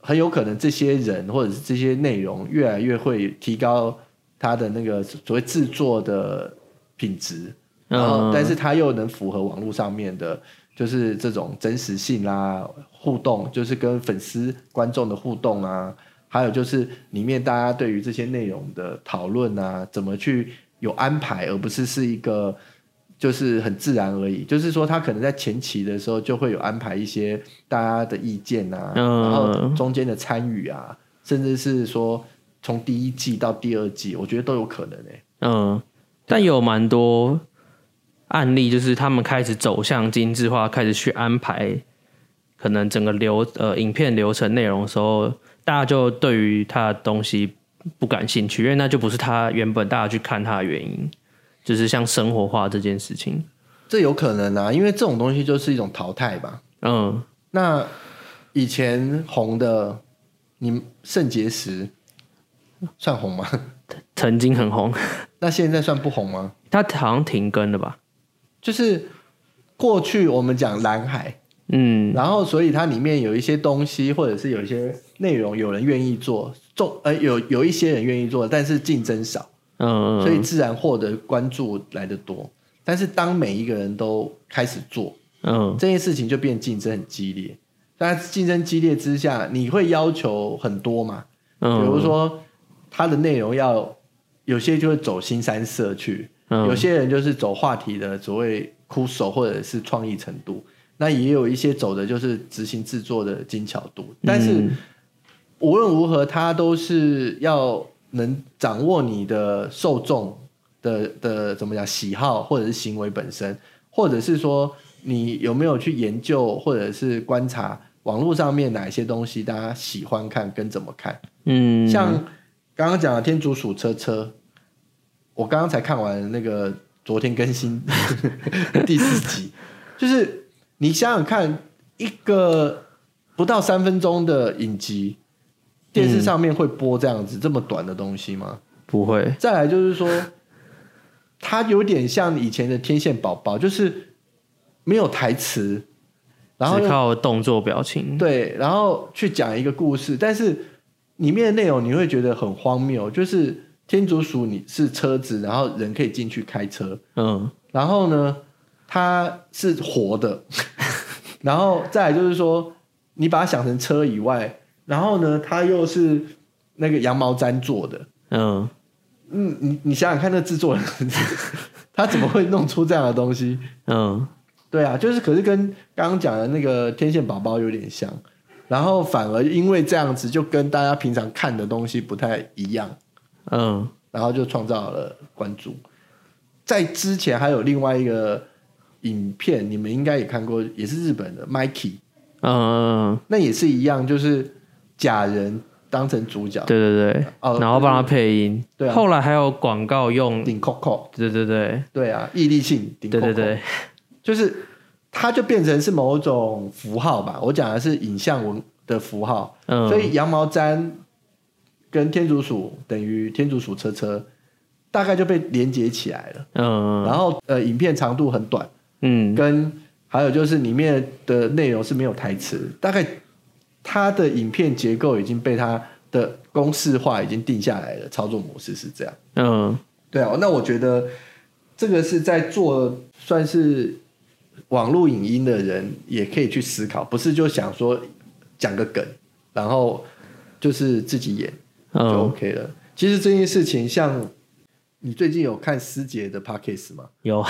[SPEAKER 2] 很有可能这些人或者是这些内容越来越会提高它的那个所谓制作的品质，然后
[SPEAKER 1] 嗯，
[SPEAKER 2] 但是它又能符合网络上面的，就是这种真实性啦、互动，就是跟粉丝、观众的互动啊，还有就是里面大家对于这些内容的讨论啊，怎么去有安排，而不是是一个就是很自然而已。就是说，他可能在前期的时候就会有安排一些大家的意见啊，
[SPEAKER 1] 嗯
[SPEAKER 2] 然后中间的参与啊，甚至是说从第一季到第二季，我觉得都有可能诶、欸
[SPEAKER 1] 嗯，但有蛮多案例，就是他们开始走向精致化，开始去安排可能整个流呃影片流程内容的时候，大家就对于他的东西不感兴趣，因为那就不是他原本大家去看他的原因，就是像生活化这件事情。
[SPEAKER 2] 这有可能啊，因为这种东西就是一种淘汰吧。
[SPEAKER 1] 嗯
[SPEAKER 2] 那以前红的，你肾结石算红吗？
[SPEAKER 1] 曾经很红，
[SPEAKER 2] 那现在算不红吗？
[SPEAKER 1] 他好像停更了吧？
[SPEAKER 2] 就是过去我们讲蓝海，
[SPEAKER 1] 嗯
[SPEAKER 2] 然后所以它里面有一些东西，或者是有一些内容，有人愿意做，重呃有有一些人愿意做，但是竞争少，
[SPEAKER 1] 嗯，
[SPEAKER 2] 所以自然获得关注来的多。但是当每一个人都开始做
[SPEAKER 1] 嗯
[SPEAKER 2] 这件事情，就变竞争很激烈。但竞争激烈之下，你会要求很多嘛？
[SPEAKER 1] 嗯，
[SPEAKER 2] 比如说它的内容要有些就会走新三色去，
[SPEAKER 1] 嗯
[SPEAKER 2] 有些人就是走话题的所谓枯手或者是创意程度，那也有一些走的就是执行制作的精巧度。但是
[SPEAKER 1] 嗯
[SPEAKER 2] 无论如何，他都是要能掌握你的受众的的怎么讲喜好或者是行为本身，或者是说你有没有去研究或者是观察网络上面哪一些东西大家喜欢看跟怎么看。
[SPEAKER 1] 嗯，
[SPEAKER 2] 像刚刚讲的天竺鼠车车，我刚刚才看完那个昨天更新 第四集，就是你想想看，一个不到三分钟的影集，电视上面会播这样子、这么短的东西吗？
[SPEAKER 1] 不会，
[SPEAKER 2] 再来就是说，它有点像以前的天线宝宝，就是没有台词，然后
[SPEAKER 1] 只靠动作表情。
[SPEAKER 2] 对，然后去讲一个故事，但是里面的内容你会觉得很荒谬，就是天竺鼠你是车子，然后人可以进去开车，
[SPEAKER 1] 嗯。
[SPEAKER 2] 然后呢，它是活的，然后再来就是说，你把它想成车以外，然后呢，它又是那个羊毛毡做的，
[SPEAKER 1] 嗯。
[SPEAKER 2] 嗯，你你想想看，那制作人 他怎么会弄出这样的东西？
[SPEAKER 1] 嗯。
[SPEAKER 2] 对啊，就是可是跟刚刚讲的那个天线宝宝有点像，然后反而因为这样子，就跟大家平常看的东西不太一样，
[SPEAKER 1] 嗯。
[SPEAKER 2] 然后就创造了关注。在之前还有另外一个影片，你们应该也看过，也是日本的 Mikey，
[SPEAKER 1] 嗯，
[SPEAKER 2] 那也是一样，就是假人当成主角，
[SPEAKER 1] 对对对，
[SPEAKER 2] 哦
[SPEAKER 1] 然后帮他配音。
[SPEAKER 2] 对啊。
[SPEAKER 1] 后来还有广告用，
[SPEAKER 2] 顶 Coco，
[SPEAKER 1] 对对对。
[SPEAKER 2] 对啊，毅力性顶 Coco，
[SPEAKER 1] 对对对，
[SPEAKER 2] 就是它就变成是某种符号吧。我讲的是影像文的符号，
[SPEAKER 1] 嗯，
[SPEAKER 2] 所以羊毛毡跟天竺鼠等于天竺鼠车车，大概就被连接起来了。
[SPEAKER 1] 嗯
[SPEAKER 2] 然后呃，影片长度很短，
[SPEAKER 1] 嗯
[SPEAKER 2] 跟还有就是里面的内容是没有台词，大概它的影片结构已经被它的公式化已经定下来了，操作模式是这样。
[SPEAKER 1] 嗯
[SPEAKER 2] 对啊，那我觉得这个是在做算是网络影音的人也可以去思考，不是就想说讲个梗，然后就是自己演就
[SPEAKER 1] 嗯
[SPEAKER 2] ，OK 了。其实这件事情，像你最近有看师姐的 Podcast 吗？
[SPEAKER 1] 有，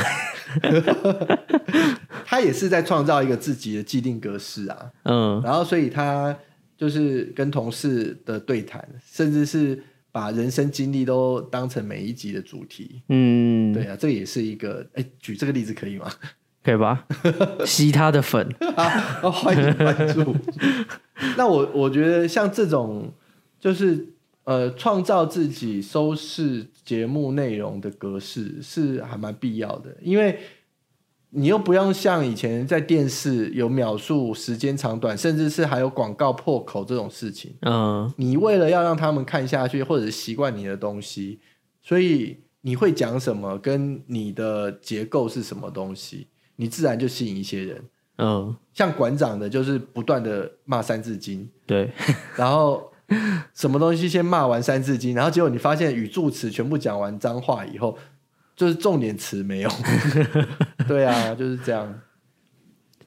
[SPEAKER 2] 他也是在创造一个自己的既定格式啊，
[SPEAKER 1] 嗯
[SPEAKER 2] 然后所以他就是跟同事的对谈，甚至是把人生经历都当成每一集的主题。
[SPEAKER 1] 嗯，
[SPEAKER 2] 对啊，这也是一个哎，举这个例子可以吗？
[SPEAKER 1] 可以吧？吸他的粉，
[SPEAKER 2] 啊，哦欢迎关注。那我我觉得像这种就是呃创造自己收视节目内容的格式是还蛮必要的，因为你又不用像以前在电视有秒数、时间长短，甚至是还有广告破口这种事情。
[SPEAKER 1] 嗯。
[SPEAKER 2] 你为了要让他们看下去，或者是习惯你的东西，所以你会讲什么，跟你的结构是什么东西，你自然就吸引一些人。
[SPEAKER 1] 嗯，
[SPEAKER 2] 像馆长的，就是不断的骂《三字经》，
[SPEAKER 1] 对，
[SPEAKER 2] 然后 什么东西先骂完《三字经》，然后结果你发现语助词全部讲完脏话以后，就是重点词没有。对啊，就是这样。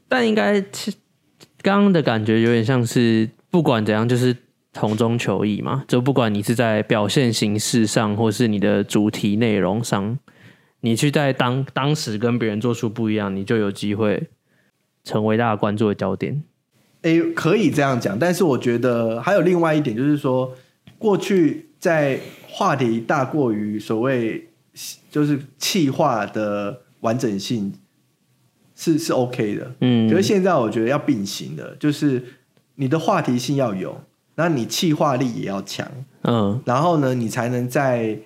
[SPEAKER 1] 但应该是刚刚的感觉有点像是不管怎样，就是同中求异嘛。就不管你是在表现形式上，或是你的主题内容上，你去在当当时跟别人做出不一样，你就有机会成为大家关注的焦点。
[SPEAKER 2] 诶，可以这样讲，但是我觉得还有另外一点，就是说，过去在话题大过于所谓就是气化的完整性是是 OK 的，
[SPEAKER 1] 嗯。
[SPEAKER 2] 可是现在我觉得要并行的，就是你的话题性要有，那你气化力也要强，
[SPEAKER 1] 嗯。
[SPEAKER 2] 然后呢，你才能在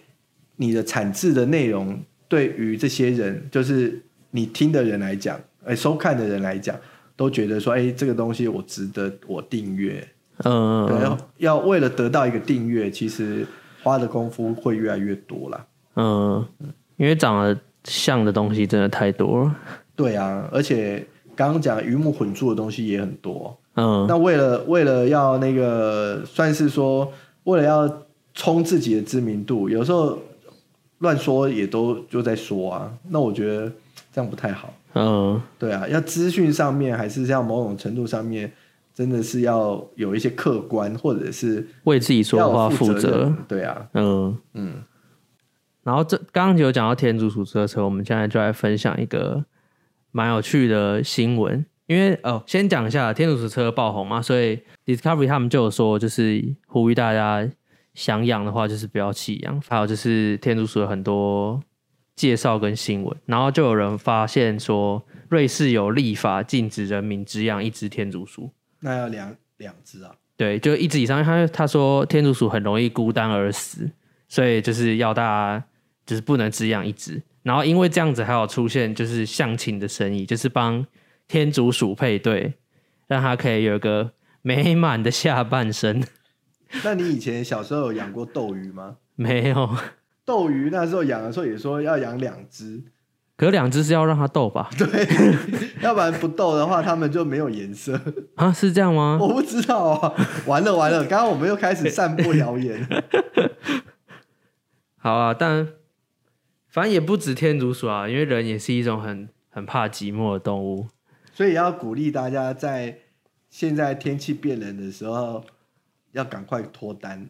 [SPEAKER 2] 你的产制的内容对于这些人，就是你听的人来讲，哎，收看的人来讲，都觉得说，哎，这个东西我值得我订阅。
[SPEAKER 1] 嗯
[SPEAKER 2] 对，要要为了得到一个订阅，其实花的功夫会越来越多啦。
[SPEAKER 1] 嗯，因为长得像的东西真的太多了。
[SPEAKER 2] 对啊，而且刚刚讲鱼目混珠的东西也很多。
[SPEAKER 1] 嗯
[SPEAKER 2] 那为了为了要那个，算是说，为了要冲自己的知名度，有时候乱说也都就在说啊。那我觉得这样不太好。
[SPEAKER 1] 嗯
[SPEAKER 2] 对啊，要资讯上面还是要某种程度上面真的是要有一些客观，或者是
[SPEAKER 1] 为自己说
[SPEAKER 2] 的
[SPEAKER 1] 话负
[SPEAKER 2] 责。。对啊，
[SPEAKER 1] 嗯，
[SPEAKER 2] 嗯，
[SPEAKER 1] 然后这刚刚有讲到天竺鼠车车，我们现在就来分享一个蛮有趣的新闻。因为哦，先讲一下天竺鼠车爆红嘛，所以 Discovery 他们就有说，就是呼吁大家想养的话，就是不要弃养。还有就是天竺鼠有很多介绍跟新闻，然后就有人发现说，瑞士有立法禁止人民只养一只天竺鼠。
[SPEAKER 2] 那要两两只啊。
[SPEAKER 1] 对，就一直以上，他他说天竺鼠很容易孤单而死，所以就是要大家就是不能只养一只。然后因为这样子，还有出现就是相亲的生意，就是帮天竺鼠配对，让它可以有一个美满的下半生。
[SPEAKER 2] 那你以前小时候有养过斗鱼吗？
[SPEAKER 1] 没有，
[SPEAKER 2] 斗鱼那时候养的时候也说要养两只，
[SPEAKER 1] 可两只是要让它斗吧？
[SPEAKER 2] 对，要不然不斗的话，它们就没有颜色。
[SPEAKER 1] 啊，是这样吗？
[SPEAKER 2] 我不知道啊，完了完了，刚刚我们又开始散播谣言。
[SPEAKER 1] 好啊，但反正也不止天竺鼠啊，因为人也是一种很很怕寂寞的动物。
[SPEAKER 2] 所以要鼓励大家在现在天气变冷的时候，要赶快脱单。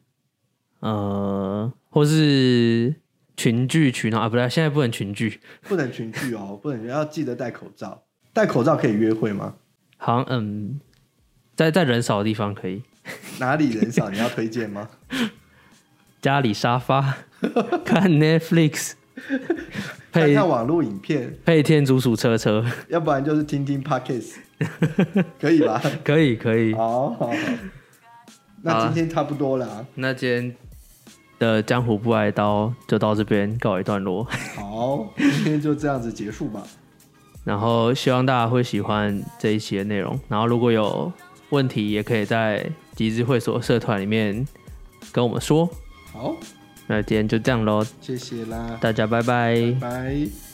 [SPEAKER 1] 呃，或是群聚群啊，啊不对，现在不能群聚，
[SPEAKER 2] 不能群聚哦，不能要记得戴口罩。戴口罩可以约会吗？
[SPEAKER 1] 好像嗯，在在人少的地方可以，
[SPEAKER 2] 哪里人少？你要推荐吗？
[SPEAKER 1] 家里沙发 看 Netflix，
[SPEAKER 2] 看
[SPEAKER 1] 配
[SPEAKER 2] 看网络影片，
[SPEAKER 1] 配天竺鼠车车，
[SPEAKER 2] 要不然就是听听 Podcast，可以吧？
[SPEAKER 1] 可以可以。
[SPEAKER 2] 好好好，那今天差不多了啊。
[SPEAKER 1] 那今天的江湖不挨刀就到这边告一段落，
[SPEAKER 2] 好，今天就这样子结束吧。
[SPEAKER 1] 然后希望大家会喜欢这一期的内容，然后如果有问题也可以在集资会所社团里面跟我们说。
[SPEAKER 2] 好，
[SPEAKER 1] 那今天就这样喽，
[SPEAKER 2] 谢谢啦，
[SPEAKER 1] 大家拜拜
[SPEAKER 2] 拜。